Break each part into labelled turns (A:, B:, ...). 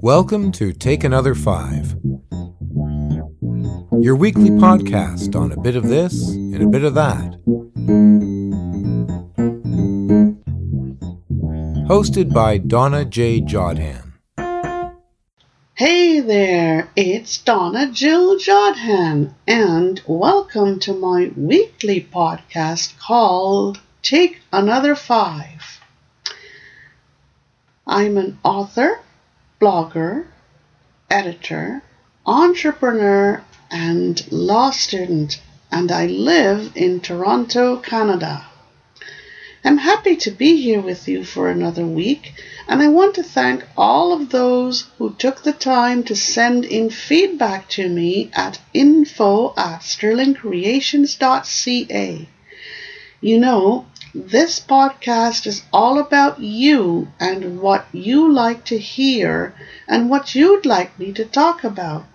A: Welcome to Take Another Five, your weekly podcast on a bit of this and a bit of that. Hosted by Donna J. Jodhan.
B: Hey there, it's Donna Jill Jodhan, and welcome to my weekly podcast called Take Another Five. I'm an author, blogger, editor, entrepreneur, and law student, and I live in Toronto, Canada. I'm happy to be here with you for another week, and I want to thank all of those who took the time to send in feedback to me at info at sterlingcreations.ca. You know, this podcast is all about you and what you like to hear and what you'd like me to talk about.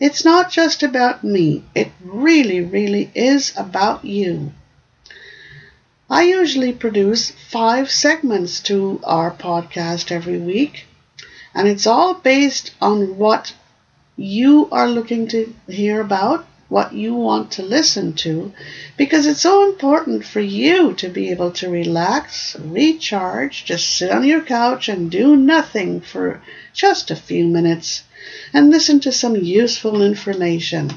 B: It's not just about me, it really, really is about you. I usually produce five segments to our podcast every week, and it's all based on what you are looking to hear about, what you want to listen to, because it's so important for you to be able to relax, recharge, just sit on your couch and do nothing for just a few minutes and listen to some useful information.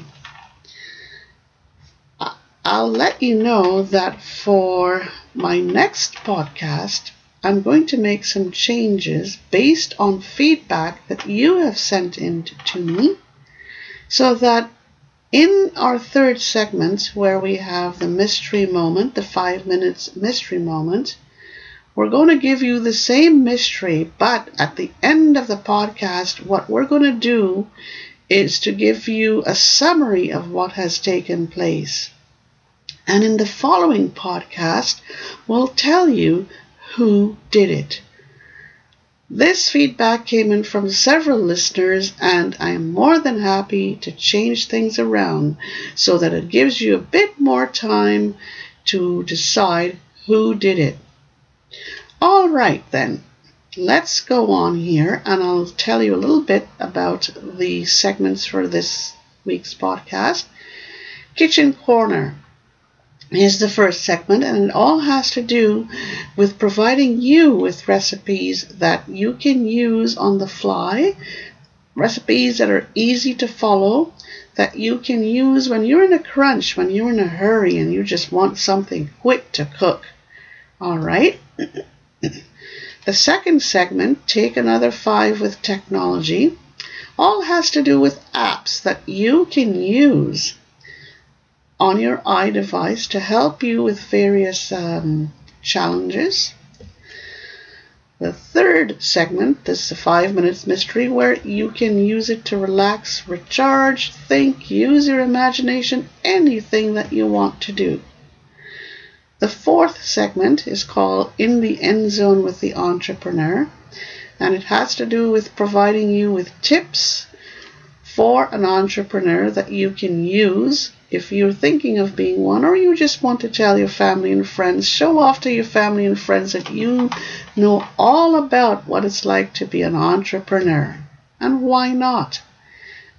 B: I'll let you know that for my next podcast, I'm going to make some changes based on feedback that you have sent in to me so that in our third segment, where we have the mystery moment, the five minutes mystery moment, we're going to give you the same mystery, but at the end of the podcast, what we're going to do is to give you a summary of what has taken place. And in the following podcast, we'll tell you who did it. This feedback came in from several listeners, and I am more than happy to change things around so that it gives you a bit more time to decide who did it. All right, then, let's go on here, and I'll tell you a little bit about the segments for this week's podcast. Kitchen Corner is the first segment, and it all has to do with providing you with recipes that you can use on the fly, recipes that are easy to follow, that you can use when you're in a crunch, when you're in a hurry, and you just want something quick to cook. All right. the second segment, Take Another Five with Technology, all has to do with apps that you can use on your iDevice to help you with various um, challenges. The third segment, this is a five minutes mystery where you can use it to relax, recharge, think, use your imagination, anything that you want to do. The fourth segment is called In the End Zone with the Entrepreneur, and it has to do with providing you with tips for an entrepreneur that you can use if you're thinking of being one, or you just want to tell your family and friends, show off to your family and friends that you know all about what it's like to be an entrepreneur. And why not?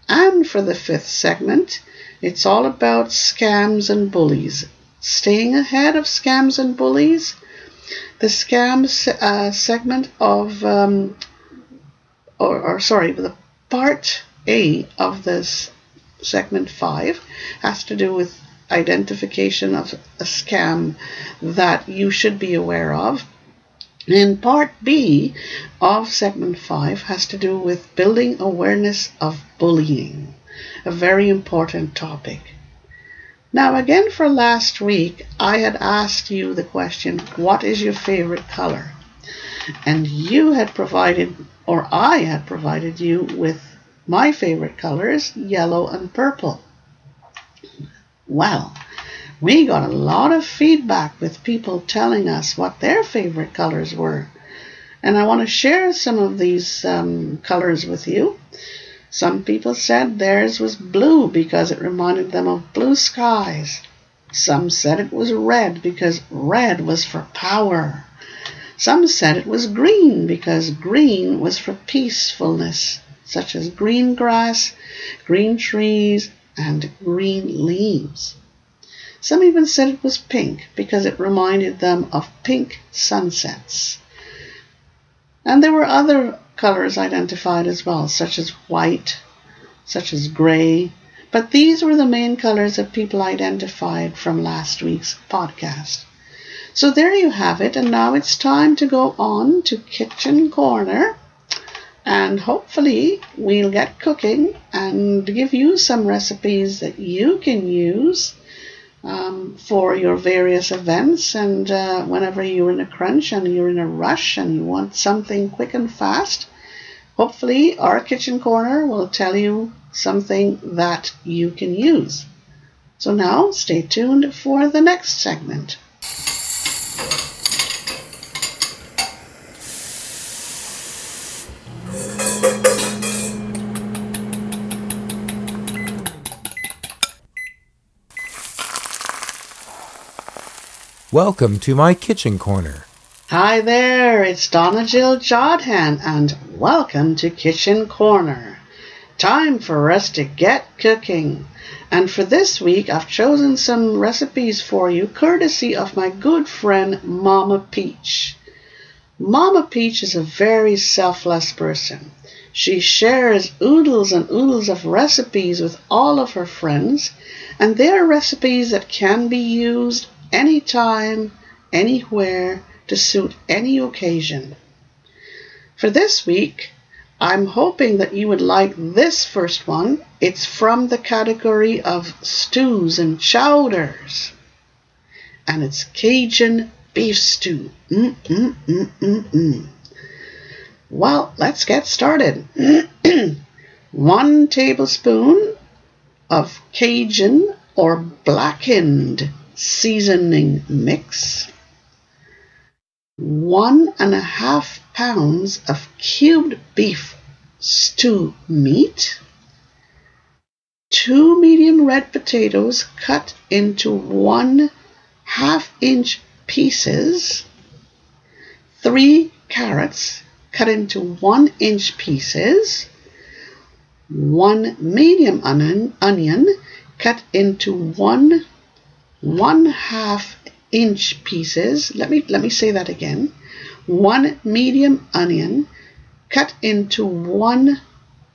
B: And for the fifth segment, it's all about scams and bullies. Staying ahead of scams and bullies. The scams uh, segment of, um, or, or sorry, the part A of this segment 5 has to do with identification of a scam that you should be aware of. And part B of segment 5 has to do with building awareness of bullying, a very important topic. Now, again, for last week, I had asked you the question, What is your favorite color? And you had provided, or I had provided you with my favorite colors, yellow and purple. Well, we got a lot of feedback with people telling us what their favorite colors were. And I want to share some of these um, colors with you. Some people said theirs was blue because it reminded them of blue skies. Some said it was red because red was for power. Some said it was green because green was for peacefulness, such as green grass, green trees, and green leaves. Some even said it was pink because it reminded them of pink sunsets. And there were other colors identified as well, such as white, such as gray, but these were the main colors that people identified from last week's podcast. So there you have it, and now it's time to go on to Kitchen Corner. And hopefully, we'll get cooking and give you some recipes that you can use um, for your various events. And uh, whenever you're in a crunch and you're in a rush and you want something quick and fast, hopefully our kitchen corner will tell you something that you can use. So now stay tuned for the next segment.
A: Welcome to my kitchen corner.
B: Hi there, it's Donna Jill Jodhan, and welcome to Kitchen Corner. Time for us to get cooking. And for this week, I've chosen some recipes for you, courtesy of my good friend Mama Peach. Mama Peach is a very selfless person. She shares oodles and oodles of recipes with all of her friends, and they are recipes that can be used anytime, anywhere, to suit any occasion. For this week, I'm hoping that you would like this first one. It's from the category of stews and chowders. And it's Cajun beef stew. Mm, mm, mm, mm, mm. Well, let's get started. one tablespoon of Cajun or blackened seasoning mix, one and a half pounds of cubed beef stew meat, two medium red potatoes cut into one half inch pieces, three carrots cut into one inch pieces, one medium onion, onion cut into one one half inch pieces. Let me let me say that again. One medium onion cut into one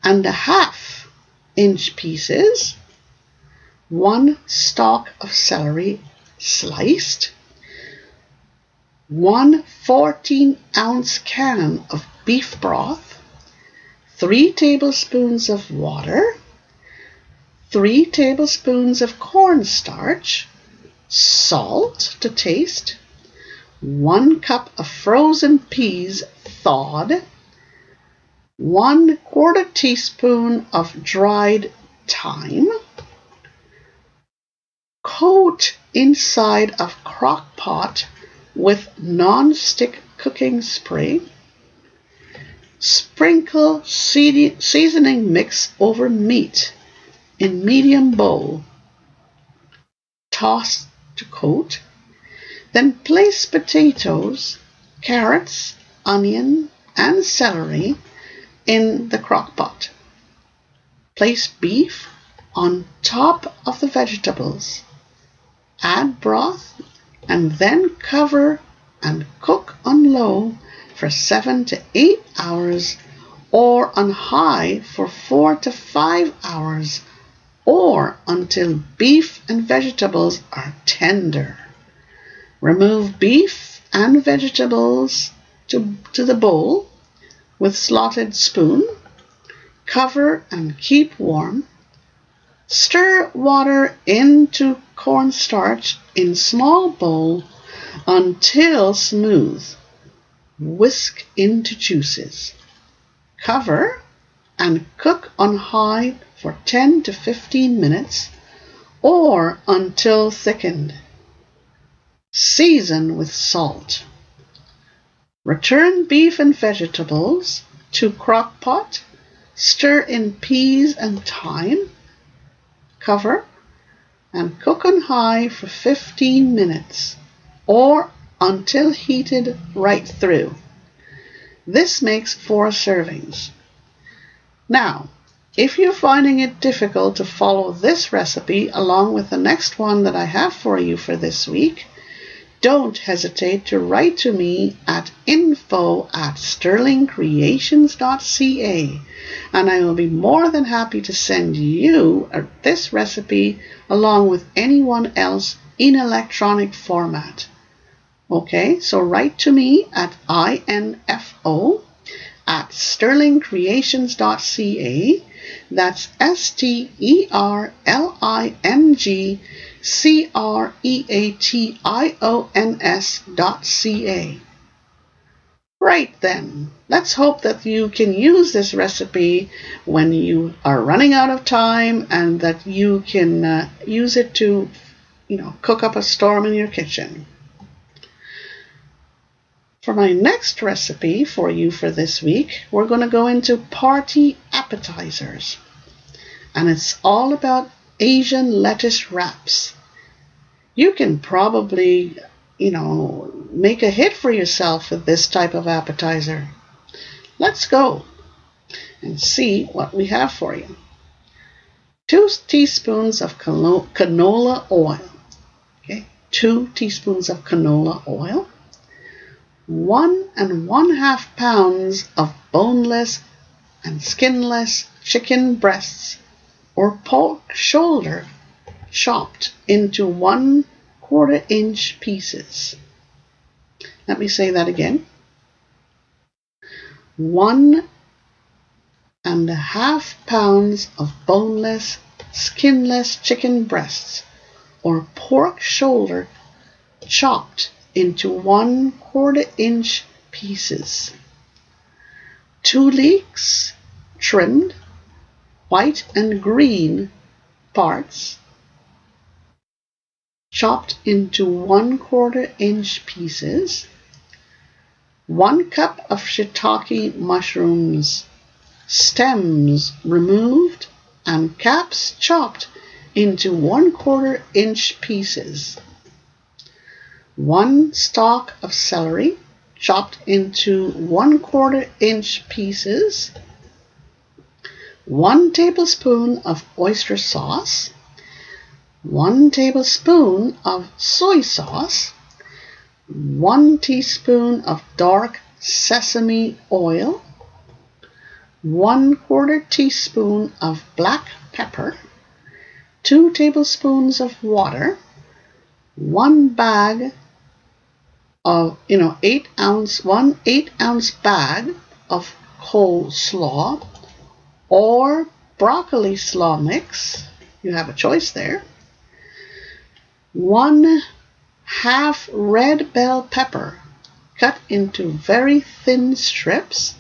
B: and a half inch pieces. One stalk of celery sliced. One 14 ounce can of beef broth. Three tablespoons of water. Three tablespoons of cornstarch salt to taste, one cup of frozen peas thawed, one quarter teaspoon of dried thyme, coat inside of crock pot with non-stick cooking spray, sprinkle seasoning mix over meat in medium bowl, toss to coat. Then place potatoes, carrots, onion, and celery in the crock pot. Place beef on top of the vegetables. Add broth and then cover and cook on low for 7 to 8 hours or on high for 4 to 5 hours or until beef and vegetables are tender. Remove beef and vegetables to, to the bowl with slotted spoon. Cover and keep warm. Stir water into cornstarch in small bowl until smooth. Whisk into juices. Cover and cook on high for 10 to 15 minutes or until thickened. Season with salt. Return beef and vegetables to crock pot. Stir in peas and thyme. Cover and cook on high for 15 minutes or until heated right through. This makes four servings. Now, if you're finding it difficult to follow this recipe along with the next one that I have for you for this week, don't hesitate to write to me at info at sterlingcreations.ca and I will be more than happy to send you this recipe along with anyone else in electronic format. Okay, so write to me at info at sterlingcreations.ca. That's S T E R L I N G C R E A T I O N S dot C A. Right then, let's hope that you can use this recipe when you are running out of time and that you can uh, use it to, you know, cook up a storm in your kitchen. For my next recipe for you for this week, we're going to go into party appetizers. And it's all about Asian lettuce wraps. You can probably, you know, make a hit for yourself with this type of appetizer. Let's go and see what we have for you. Two teaspoons of canola oil. Okay, two teaspoons of canola oil one and one half pounds of boneless and skinless chicken breasts or pork shoulder chopped into one quarter inch pieces. Let me say that again. One and a half pounds of boneless, skinless chicken breasts or pork shoulder chopped into one quarter inch pieces. Two leeks trimmed, white and green parts, chopped into one quarter inch pieces. One cup of shiitake mushrooms, stems removed and caps chopped into one quarter inch pieces one stalk of celery chopped into one quarter inch pieces, one tablespoon of oyster sauce, one tablespoon of soy sauce, one teaspoon of dark sesame oil, one quarter teaspoon of black pepper, two tablespoons of water, one bag of you know eight ounce one eight ounce bag of coleslaw or broccoli slaw mix. You have a choice there. One half red bell pepper cut into very thin strips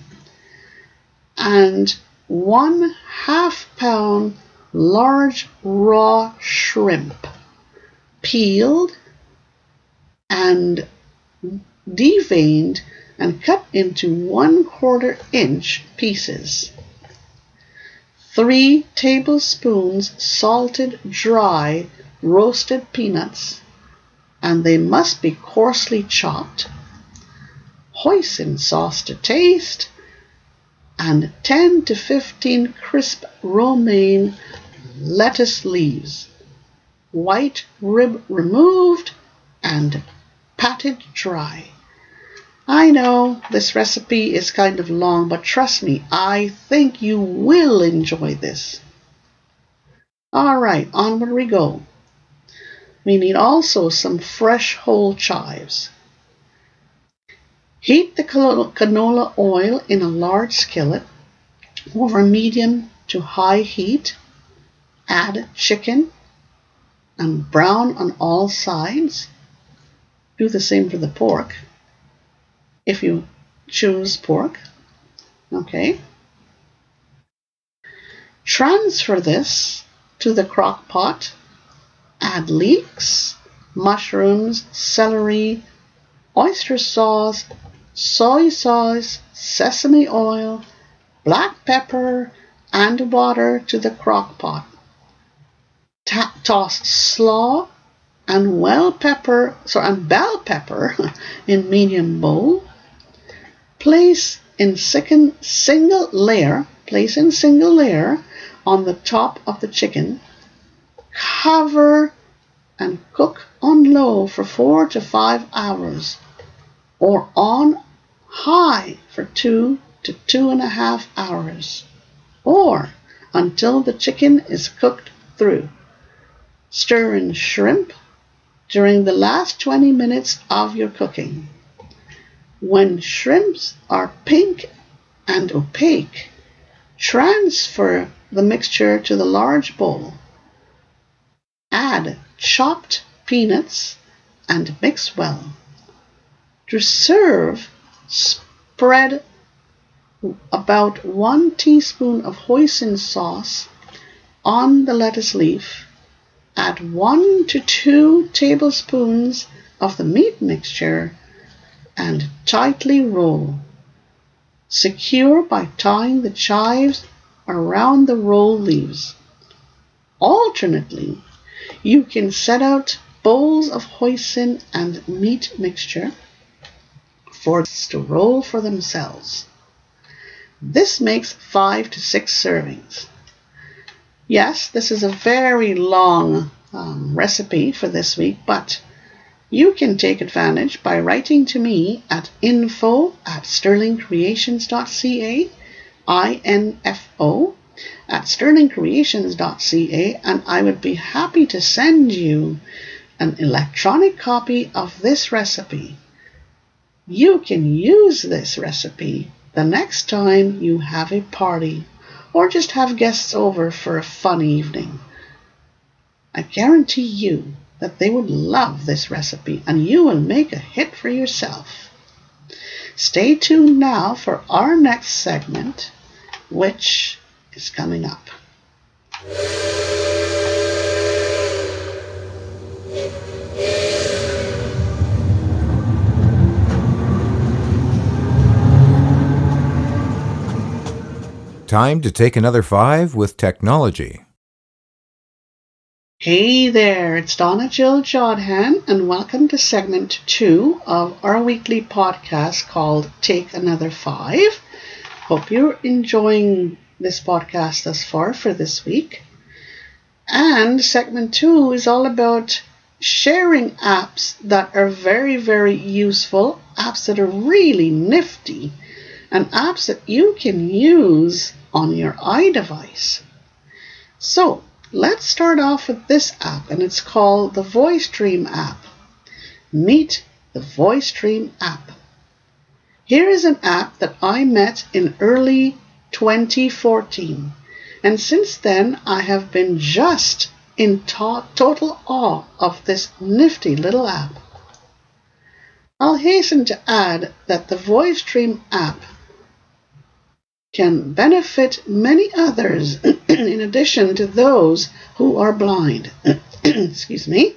B: and one half pound large raw shrimp peeled and deveined and cut into one quarter inch pieces. Three tablespoons salted dry roasted peanuts, and they must be coarsely chopped. Hoisin sauce to taste, and 10 to 15 crisp romaine lettuce leaves, white rib removed, and patted dry. I know this recipe is kind of long, but trust me, I think you will enjoy this. Alright, onward we go. We need also some fresh whole chives. Heat the canola oil in a large skillet over medium to high heat. Add chicken and brown on all sides. Do the same for the pork if you choose pork. Okay. Transfer this to the crock pot. Add leeks, mushrooms, celery, oyster sauce, soy sauce, sesame oil, black pepper, and water to the crock pot. Ta- toss slaw and well pepper, so and bell pepper in medium bowl. Place in second single layer, place in single layer on the top of the chicken. Cover and cook on low for four to five hours or on high for two to two and a half hours or until the chicken is cooked through. Stir in shrimp during the last 20 minutes of your cooking. When shrimps are pink and opaque, transfer the mixture to the large bowl. Add chopped peanuts and mix well. To serve, spread about one teaspoon of hoisin sauce on the lettuce leaf. Add one to two tablespoons of the meat mixture and tightly roll. Secure by tying the chives around the roll leaves. Alternately, you can set out bowls of hoisin and meat mixture for to roll for themselves. This makes five to six servings. Yes, this is a very long um, recipe for this week, but you can take advantage by writing to me at info at sterlingcreations.ca, I-N-F-O, at sterlingcreations.ca, and I would be happy to send you an electronic copy of this recipe. You can use this recipe the next time you have a party or just have guests over for a fun evening. I guarantee you that they would love this recipe and you will make a hit for yourself. Stay tuned now for our next segment, which is coming up.
A: Time to take another five with technology.
B: Hey there, it's Donna Jill Jodhan, and welcome to segment two of our weekly podcast called Take Another Five. Hope you're enjoying this podcast thus far for this week. And segment two is all about sharing apps that are very, very useful, apps that are really nifty and apps that you can use on your iDevice. So let's start off with this app, and it's called the Voice Dream app. Meet the Voice Dream app. Here is an app that I met in early 2014, and since then I have been just in to- total awe of this nifty little app. I'll hasten to add that the Voice Dream app can benefit many others hmm. in addition to those who are blind. Excuse me.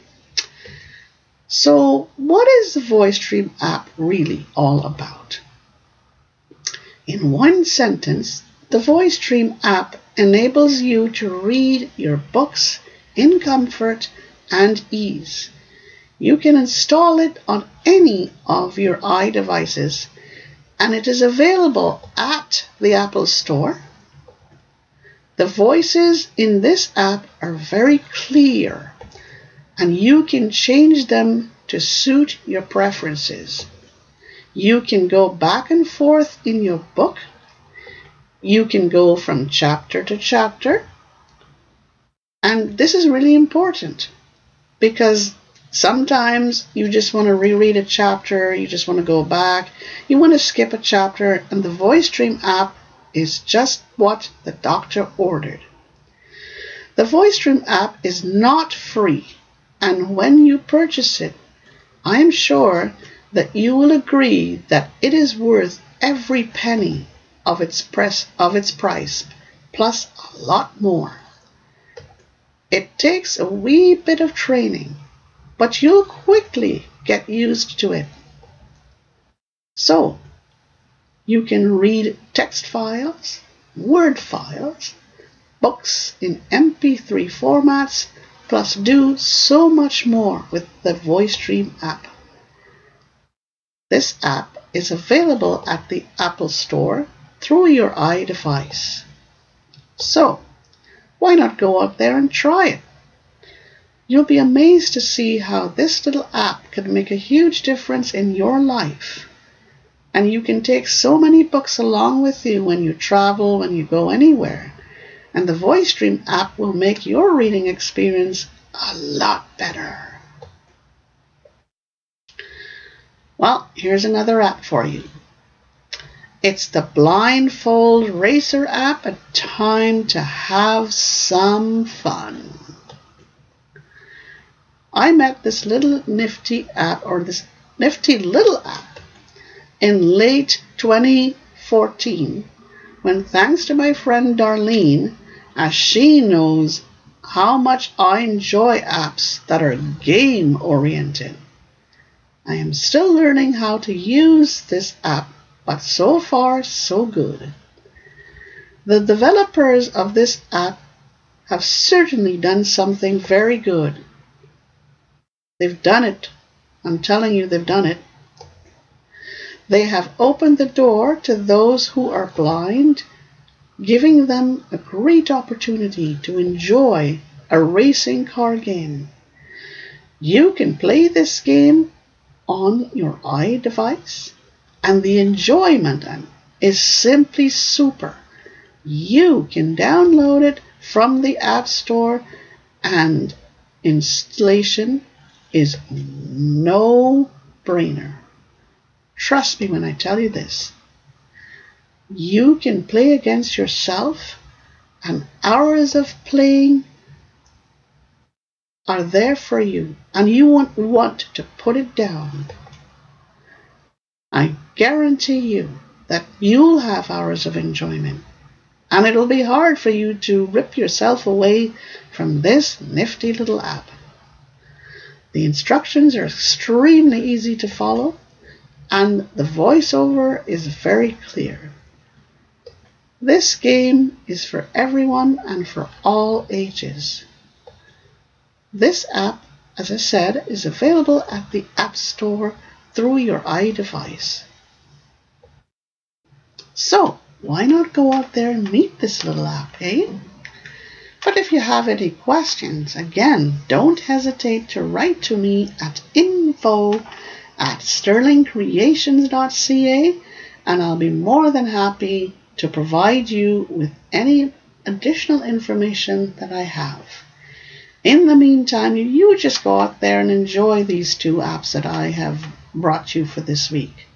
B: So, what is the Voice Dream app really all about? In one sentence, the Voice Dream app enables you to read your books in comfort and ease. You can install it on any of your iDevices and it is available at the Apple Store. The voices in this app are very clear and you can change them to suit your preferences. You can go back and forth in your book. You can go from chapter to chapter. And this is really important because Sometimes you just want to reread a chapter, you just want to go back, you want to skip a chapter, and the Voice Dream app is just what the doctor ordered. The Voice Dream app is not free, and when you purchase it, I am sure that you will agree that it is worth every penny of its, press, of its price, plus a lot more. It takes a wee bit of training but you'll quickly get used to it. So, you can read text files, Word files, books in MP3 formats, plus do so much more with the Voice Dream app. This app is available at the Apple Store through your iDevice. So, why not go out there and try it? You'll be amazed to see how this little app can make a huge difference in your life. And you can take so many books along with you when you travel, when you go anywhere. And the Voice Dream app will make your reading experience a lot better. Well, here's another app for you. It's the Blindfold Racer app, a time to have some fun. I met this little nifty app, or this nifty little app, in late 2014 when, thanks to my friend Darlene, as she knows how much I enjoy apps that are game oriented. I am still learning how to use this app, but so far, so good. The developers of this app have certainly done something very good. They've done it. I'm telling you, they've done it. They have opened the door to those who are blind, giving them a great opportunity to enjoy a racing car game. You can play this game on your iDevice, and the enjoyment is simply super. You can download it from the App Store, and installation is no brainer. Trust me when I tell you this. You can play against yourself, and hours of playing are there for you, and you won't want to put it down. I guarantee you that you'll have hours of enjoyment, and it'll be hard for you to rip yourself away from this nifty little app. The instructions are extremely easy to follow, and the voiceover is very clear. This game is for everyone and for all ages. This app, as I said, is available at the App Store through your iDevice. So, why not go out there and meet this little app, eh? But if you have any questions, again, don't hesitate to write to me at info at sterlingcreations.ca and I'll be more than happy to provide you with any additional information that I have. In the meantime, you just go out there and enjoy these two apps that I have brought you for this week.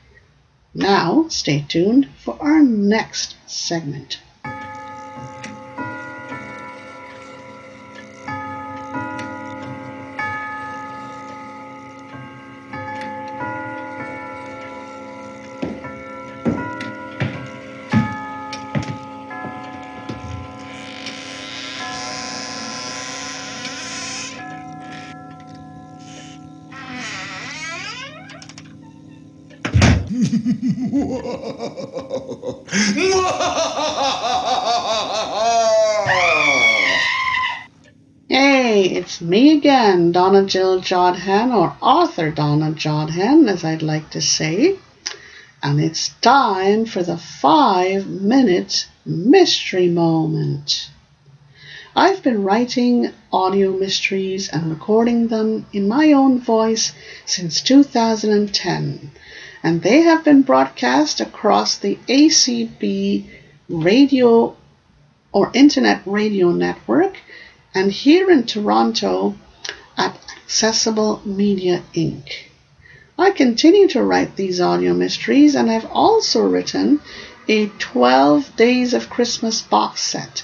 B: Now, stay tuned for our next segment. Hey, it's me again, Donna Jill Jodhan, or Author Donna Jodhan, as I'd like to say. And it's time for the five minute mystery moment. I've been writing audio mysteries and recording them in my own voice since 2010 and they have been broadcast across the ACB radio or internet radio network and here in Toronto at Accessible Media Inc. I continue to write these audio mysteries and I've also written a 12 Days of Christmas box set,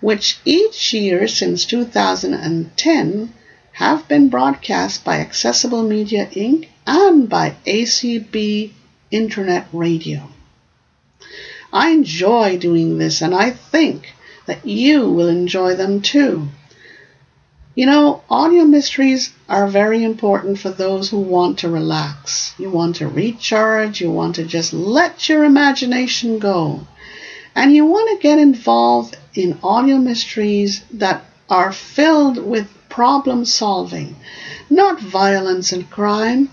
B: which each year since 2010 have been broadcast by Accessible Media Inc and by ACB Internet Radio. I enjoy doing this and I think that you will enjoy them too. You know, audio mysteries are very important for those who want to relax. You want to recharge, you want to just let your imagination go. And you want to get involved in audio mysteries that are filled with problem solving, not violence and crime.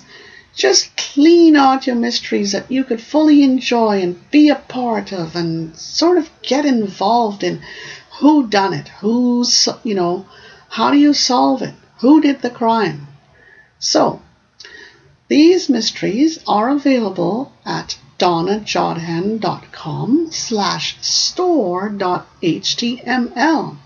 B: Just clean out your mysteries that you could fully enjoy and be a part of and sort of get involved in who done it, who's, you know, how do you solve it, who did the crime. So, these mysteries are available at donnajodhan.com slash store.html.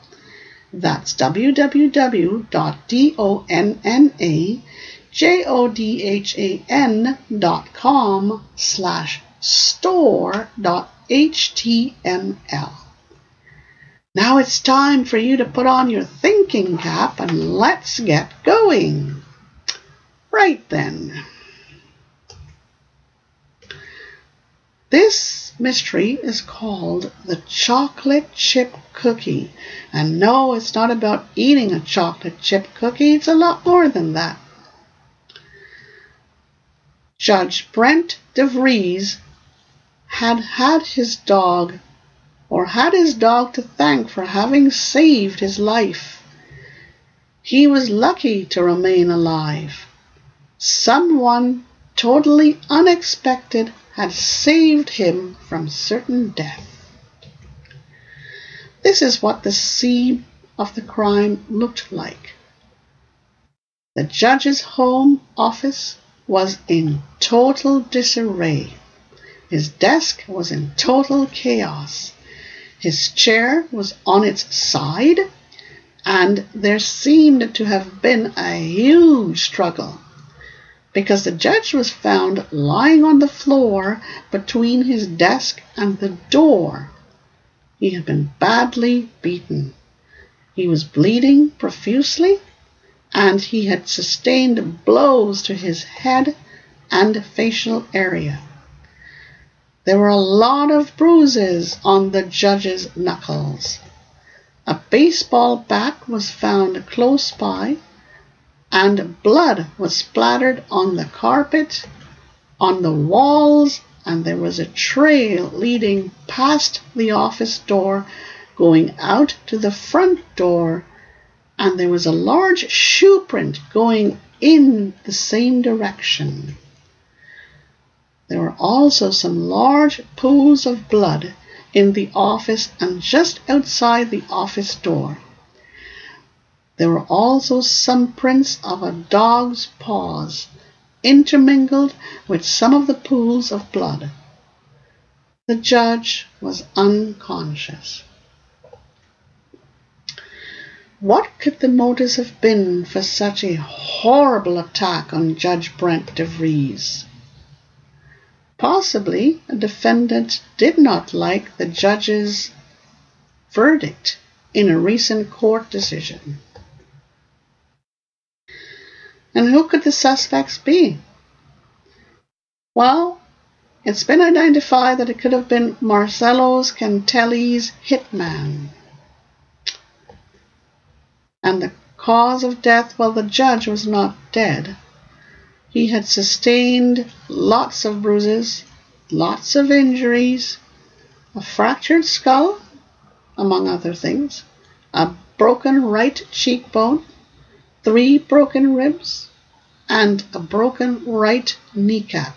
B: That's www.donnajodhan.com slash store.html. Now it's time for you to put on your thinking cap and let's get going. Right then. This mystery is called the chocolate chip cookie. And no, it's not about eating a chocolate chip cookie, it's a lot more than that. Judge Brent DeVries had had his dog, or had his dog to thank for having saved his life. He was lucky to remain alive. Someone totally unexpected had saved him from certain death. This is what the scene of the crime looked like. The judge's home office was in total disarray. His desk was in total chaos. His chair was on its side, and there seemed to have been a huge struggle because the judge was found lying on the floor between his desk and the door. He had been badly beaten. He was bleeding profusely, and he had sustained blows to his head and facial area. There were a lot of bruises on the judge's knuckles. A baseball bat was found close by and blood was splattered on the carpet, on the walls, and there was a trail leading past the office door, going out to the front door, and there was a large shoe print going in the same direction. There were also some large pools of blood in the office and just outside the office door. There were also some prints of a dog's paws, intermingled with some of the pools of blood. The judge was unconscious. What could the motives have been for such a horrible attack on Judge Brent DeVries? Possibly a defendant did not like the judge's verdict in a recent court decision. And who could the suspects be? Well, it's been identified that it could have been Marcello Cantelli's hitman. And the cause of death, well, the judge was not dead. He had sustained lots of bruises, lots of injuries, a fractured skull, among other things, a broken right cheekbone, three broken ribs, and a broken right kneecap.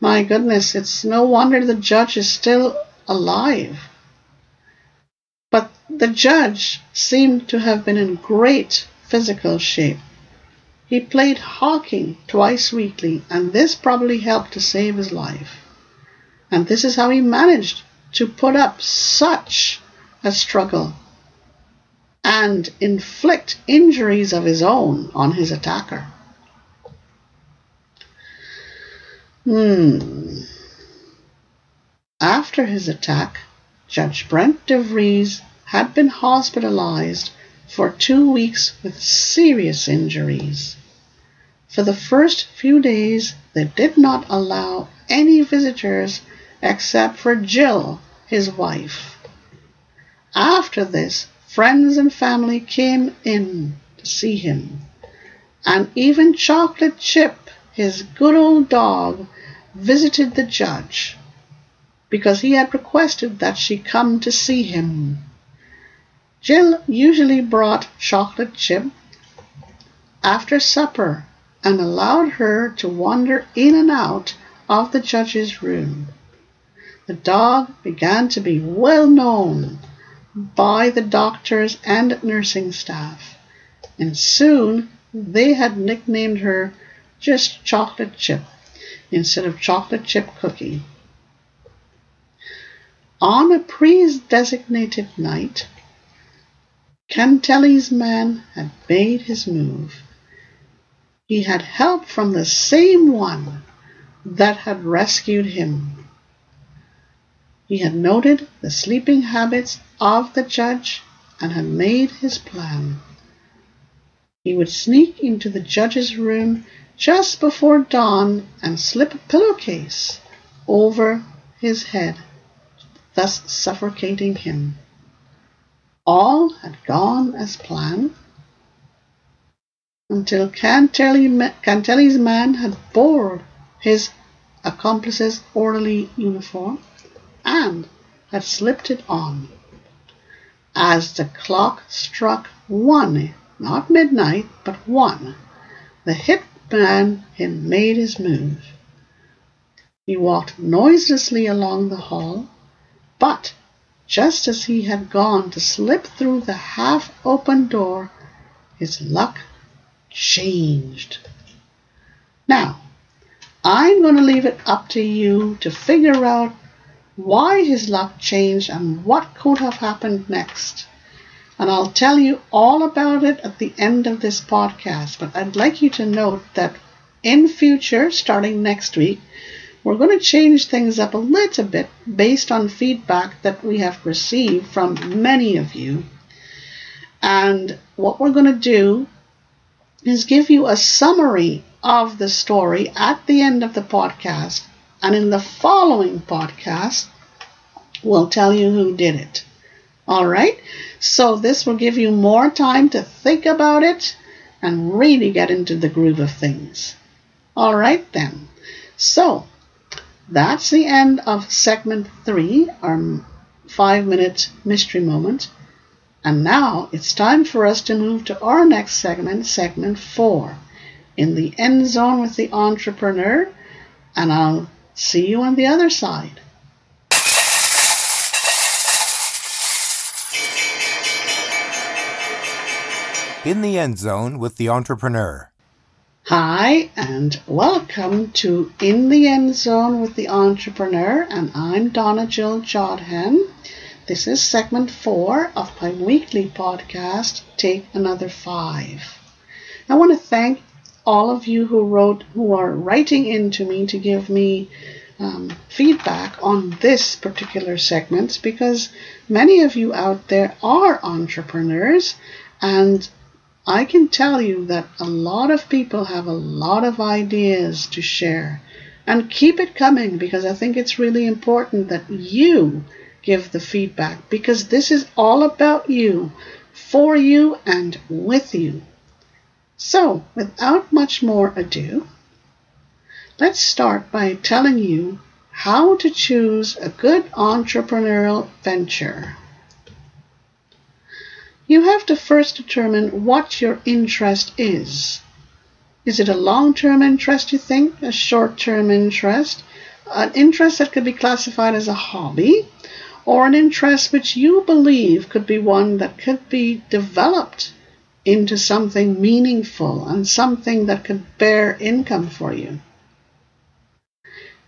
B: My goodness, it's no wonder the judge is still alive. But the judge seemed to have been in great physical shape. He played hockey twice weekly, and this probably helped to save his life. And this is how he managed to put up such a struggle and inflict injuries of his own on his attacker. Hmm. After his attack, Judge Brent DeVries had been hospitalized for two weeks with serious injuries. For the first few days, they did not allow any visitors except for Jill, his wife. After this, Friends and family came in to see him, and even Chocolate Chip, his good old dog, visited the judge because he had requested that she come to see him. Jill usually brought Chocolate Chip after supper and allowed her to wander in and out of the judge's room. The dog began to be well known by the doctors and nursing staff, and soon they had nicknamed her just Chocolate Chip instead of Chocolate Chip Cookie. On a pre-designated night, Cantelli's man had made his move. He had help from the same one that had rescued him. He had noted the sleeping habits of the judge and had made his plan. He would sneak into the judge's room just before dawn and slip a pillowcase over his head, thus suffocating him. All had gone as planned until Cantelli's man had borrowed his accomplice's orderly uniform and had slipped it on. As the clock struck one, not midnight, but one, the hit man had made his move. He walked noiselessly along the hall, but just as he had gone to slip through the half open door, his luck changed. Now, I'm going to leave it up to you to figure out why his luck changed and what could have happened next. And I'll tell you all about it at the end of this podcast. But I'd like you to note that in future, starting next week, we're going to change things up a little bit based on feedback that we have received from many of you. And what we're going to do is give you a summary of the story at the end of the podcast. And in the following podcast, we'll tell you who did it. All right? So this will give you more time to think about it and really get into the groove of things. All right, then. So that's the end of segment three, our five minute mystery moment. And now it's time for us to move to our next segment, segment four, in the end zone with the entrepreneur. And I'll see you on the other side.
A: In the end zone with the entrepreneur.
B: Hi, and welcome to In the End Zone with the Entrepreneur, and I'm Donna Jill Jodhan. This is segment four of my weekly podcast, Take Another Five. I want to thank all of you who wrote, who are writing in to me to give me um, feedback on this particular segment because many of you out there are entrepreneurs and I can tell you that a lot of people have a lot of ideas to share. And keep it coming because I think it's really important that you give the feedback because this is all about you, for you, and with you. So, without much more ado, let's start by telling you how to choose a good entrepreneurial venture you have to first determine what your interest is. Is it a long term interest, you think? A short term interest? An interest that could be classified as a hobby? Or an interest which you believe could be one that could be developed into something meaningful and something that could bear income for you?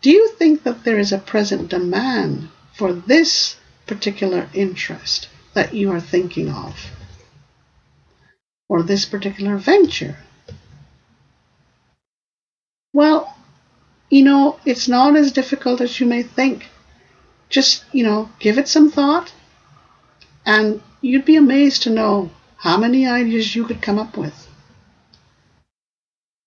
B: Do you think that there is a present demand for this particular interest? that you are thinking of or this particular venture? Well, you know, it's not as difficult as you may think. Just, you know, give it some thought, and you'd be amazed to know how many ideas you could come up with.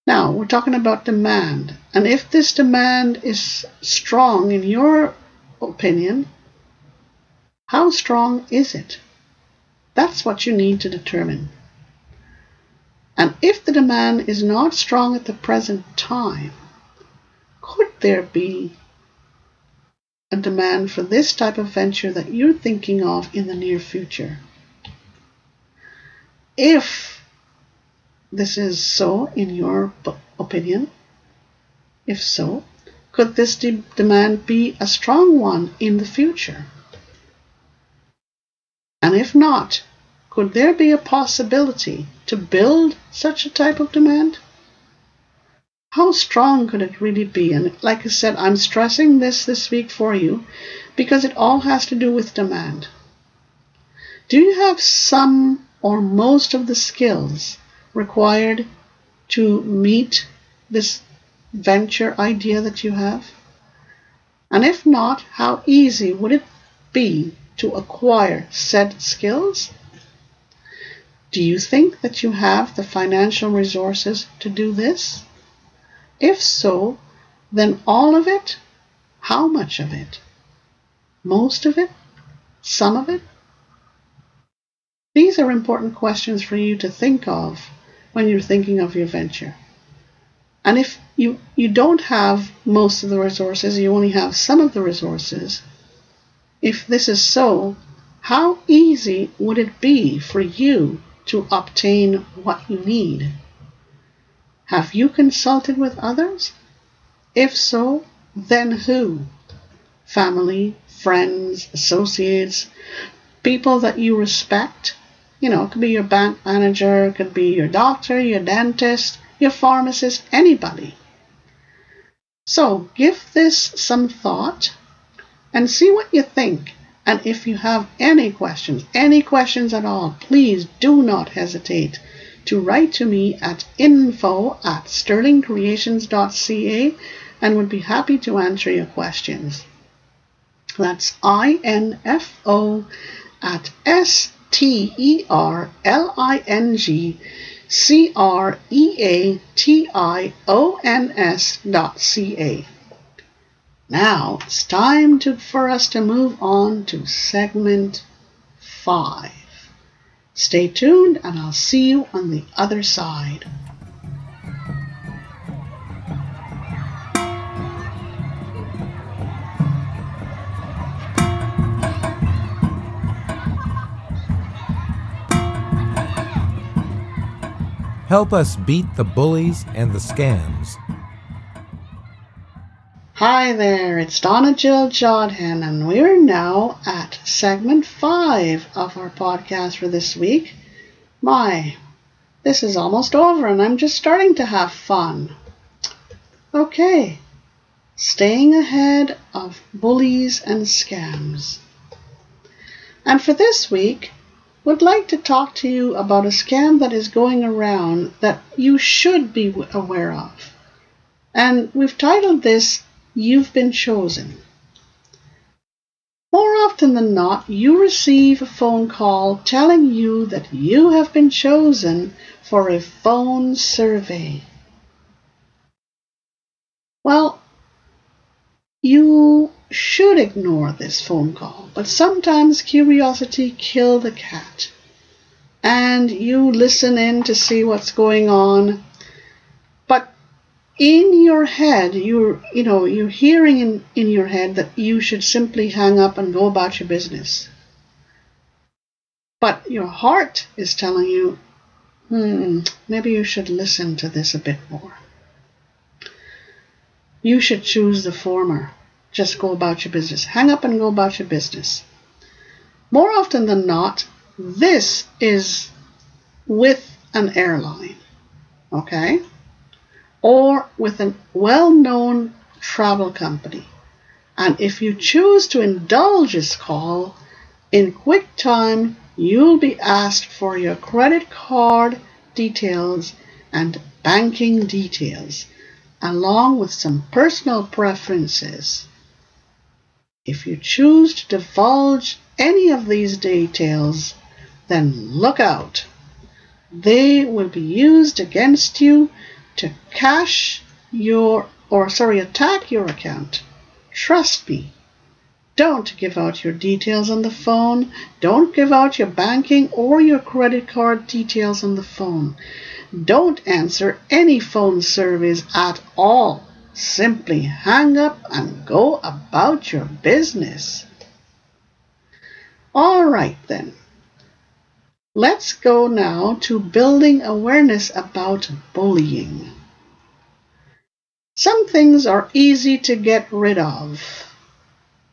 B: Now, we're talking about demand, and if this demand is strong in your opinion, how strong is it? That's what you need to determine. And if the demand is not strong at the present time, could there be a demand for this type of venture that you're thinking of in the near future? If this is so in your opinion? If so, could this de- demand be a strong one in the future? And if not, could there be a possibility to build such a type of demand? How strong could it really be? And like I said, I'm stressing this this week for you because it all has to do with demand. Do you have some or most of the skills required to meet this venture idea that you have? And if not, how easy would it be to acquire said skills? Do you think that you have the financial resources to do this? If so, then all of it? How much of it? Most of it? Some of it? These are important questions for you to think of when you're thinking of your venture. And if you, you don't have most of the resources, you only have some of the resources, if this is so, how easy would it be for you to obtain what you need? Have you consulted with others? If so, then who? Family, friends, associates, people that you respect. You know, it could be your bank manager, it could be your doctor, your dentist, your pharmacist, anybody. So give this some thought and see what you think. And if you have any questions, any questions at all, please do not hesitate to write to me at info at sterlingcreations.ca and would be happy to answer your questions. That's info at s t e r l i n g c r e a t i o n s dot c a. Now it's time to, for us to move on to segment five. Stay tuned and I'll see you on the other side.
A: Help us beat the bullies and the scams
B: Hi there, it's Donna Jill Jodhan, and we're now at segment five of our podcast for this week. My, this is almost over, and I'm just starting to have fun. Okay, staying ahead of bullies and scams. And for this week, would like to talk to you about a scam that is going around that you should be aware of. And we've titled this you've been chosen. More often than not, you receive a phone call telling you that you have been chosen for a phone survey. Well, you should ignore this phone call, but sometimes curiosity kills the cat. And you listen in to see what's going on. But in your head you're you know you're hearing in, in your head that you should simply hang up and go about your business. But your heart is telling you hmm maybe you should listen to this a bit more you should choose the former. Just go about your business. Hang up and go about your business. More often than not this is with an airline okay? Or with a well known travel company. And if you choose to indulge this call, in quick time you'll be asked for your credit card details and banking details, along with some personal preferences. If you choose to divulge any of these details, then look out. They will be used against you to cash your, or sorry, attack your account. Trust me. Don't give out your details on the phone. Don't give out your banking or your credit card details on the phone. Don't answer any phone surveys at all. Simply hang up and go about your business. All right then. Let's go now to building awareness about bullying. Some things are easy to get rid of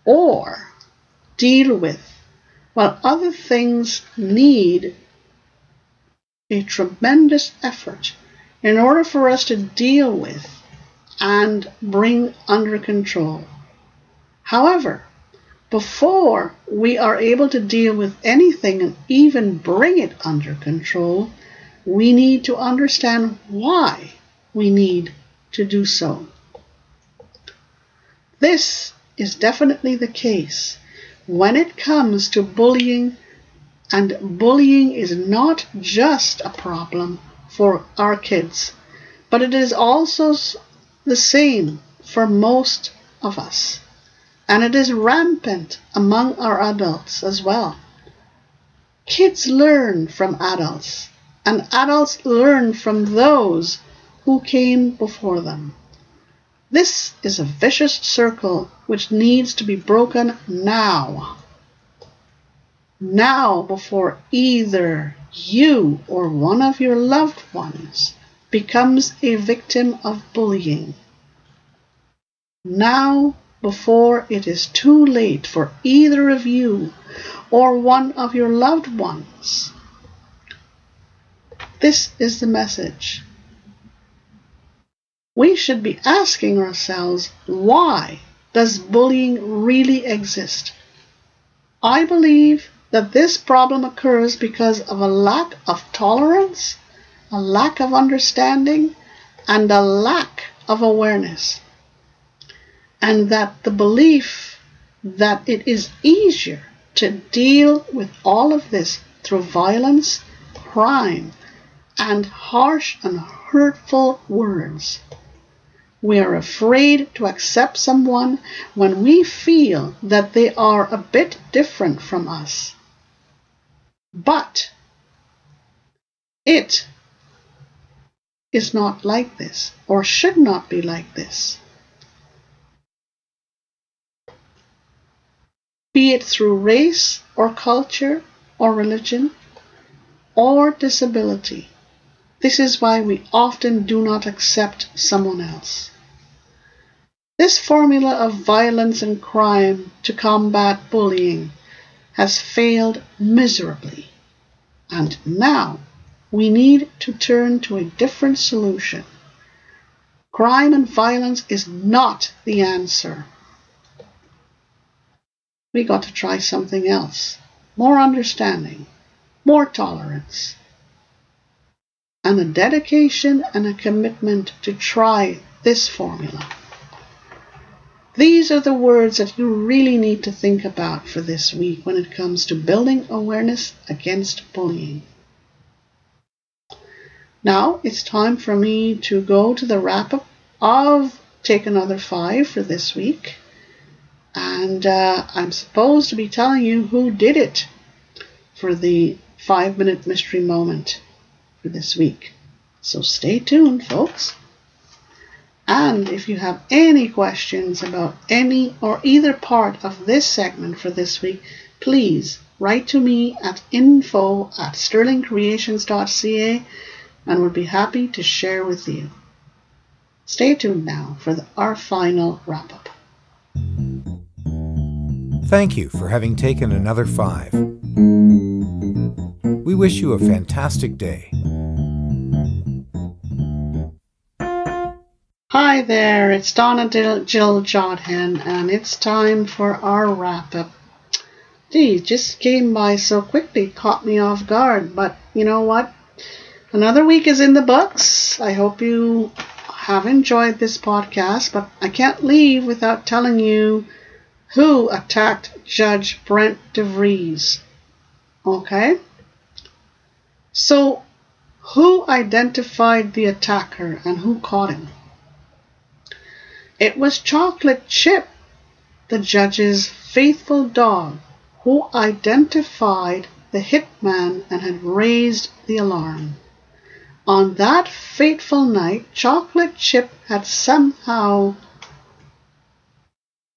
B: or deal with, while other things need a tremendous effort in order for us to deal with and bring under control. However, before we are able to deal with anything and even bring it under control, we need to understand why we need to do so. This is definitely the case when it comes to bullying, and bullying is not just a problem for our kids, but it is also the same for most of us and it is rampant among our adults as well. Kids learn from adults, and adults learn from those who came before them. This is a vicious circle which needs to be broken now. Now, before either you or one of your loved ones becomes a victim of bullying. Now, before it is too late for either of you or one of your loved ones. This is the message. We should be asking ourselves why does bullying really exist? I believe that this problem occurs because of a lack of tolerance, a lack of understanding, and a lack of awareness and that the belief that it is easier to deal with all of this through violence, crime, and harsh and hurtful words. We are afraid to accept someone when we feel that they are a bit different from us. But it is not like this, or should not be like this. be it through race or culture or religion or disability. This is why we often do not accept someone else. This formula of violence and crime to combat bullying has failed miserably, and now we need to turn to a different solution. Crime and violence is not the answer we got to try something else. More understanding, more tolerance, and a dedication and a commitment to try this formula. These are the words that you really need to think about for this week when it comes to building awareness against bullying. Now it's time for me to go to the wrap up of Take Another Five for this week. And uh, I'm supposed to be telling you who did it for the five minute mystery moment for this week. So stay tuned, folks. And if you have any questions about any or either part of this segment for this week, please write to me at info at sterlingcreations.ca and we'll be happy to share with you. Stay tuned now for the, our final wrap up.
A: Thank you for having taken another five. We wish you a fantastic day.
B: Hi there, it's Donna Jill Jodhan, and it's time for our wrap up. Geez, just came by so quickly, caught me off guard, but you know what? Another week is in the books. I hope you have enjoyed this podcast, but I can't leave without telling you who attacked Judge Brent DeVries. Okay? So, who identified the attacker and who caught him? It was Chocolate Chip, the judge's faithful dog, who identified the hitman and had raised the alarm. On that fateful night, Chocolate Chip had somehow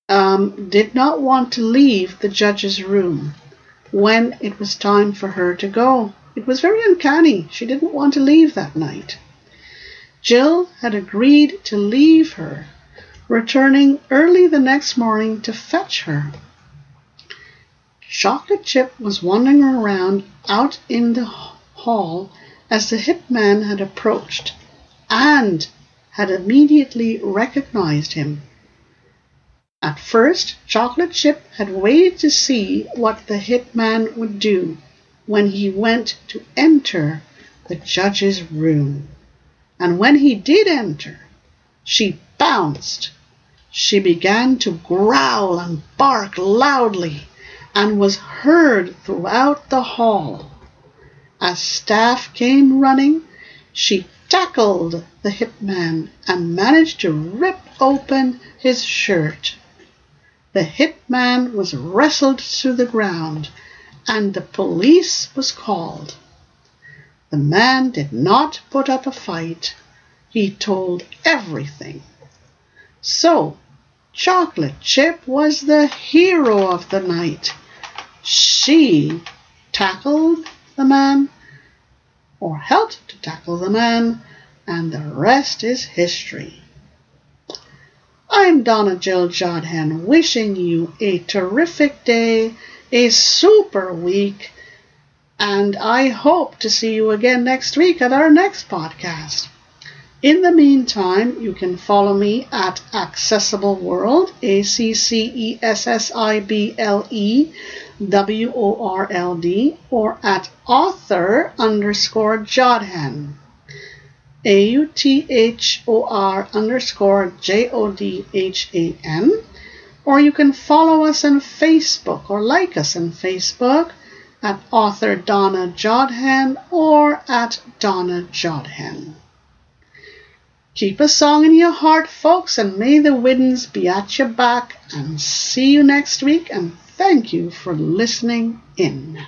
B: um, did not want to leave the judge's room when it was time for her to go. It was very uncanny. She didn't want to leave that night. Jill had agreed to leave her, returning early the next morning to fetch her. Chocolate Chip was wandering around out in the hall as the hip man had approached and had immediately recognized him. At first, Chocolate Chip had waited to see what the hip man would do when he went to enter the judge's room. And when he did enter, she bounced. She began to growl and bark loudly and was heard throughout the hall. As staff came running, she tackled the hip man and managed to rip open his shirt. The hip man was wrestled to the ground and the police was called. The man did not put up a fight. He told everything. So, Chocolate Chip was the hero of the night. She tackled the man, or helped to tackle the man, and the rest is history. I'm Donna Jill Jodhan wishing you a terrific day, a super week, and I hope to see you again next week at our next podcast. In the meantime, you can follow me at Accessible World, A C C E S S I B L E W O R L D, or at author underscore Jodhan. A U T H O R underscore J O D H A N. Or you can follow us on Facebook or like us on Facebook at author Donna Jodhan or at Donna Jodhan. Keep a song in your heart, folks, and may the winds be at your back. And see you next week, and thank you for listening in.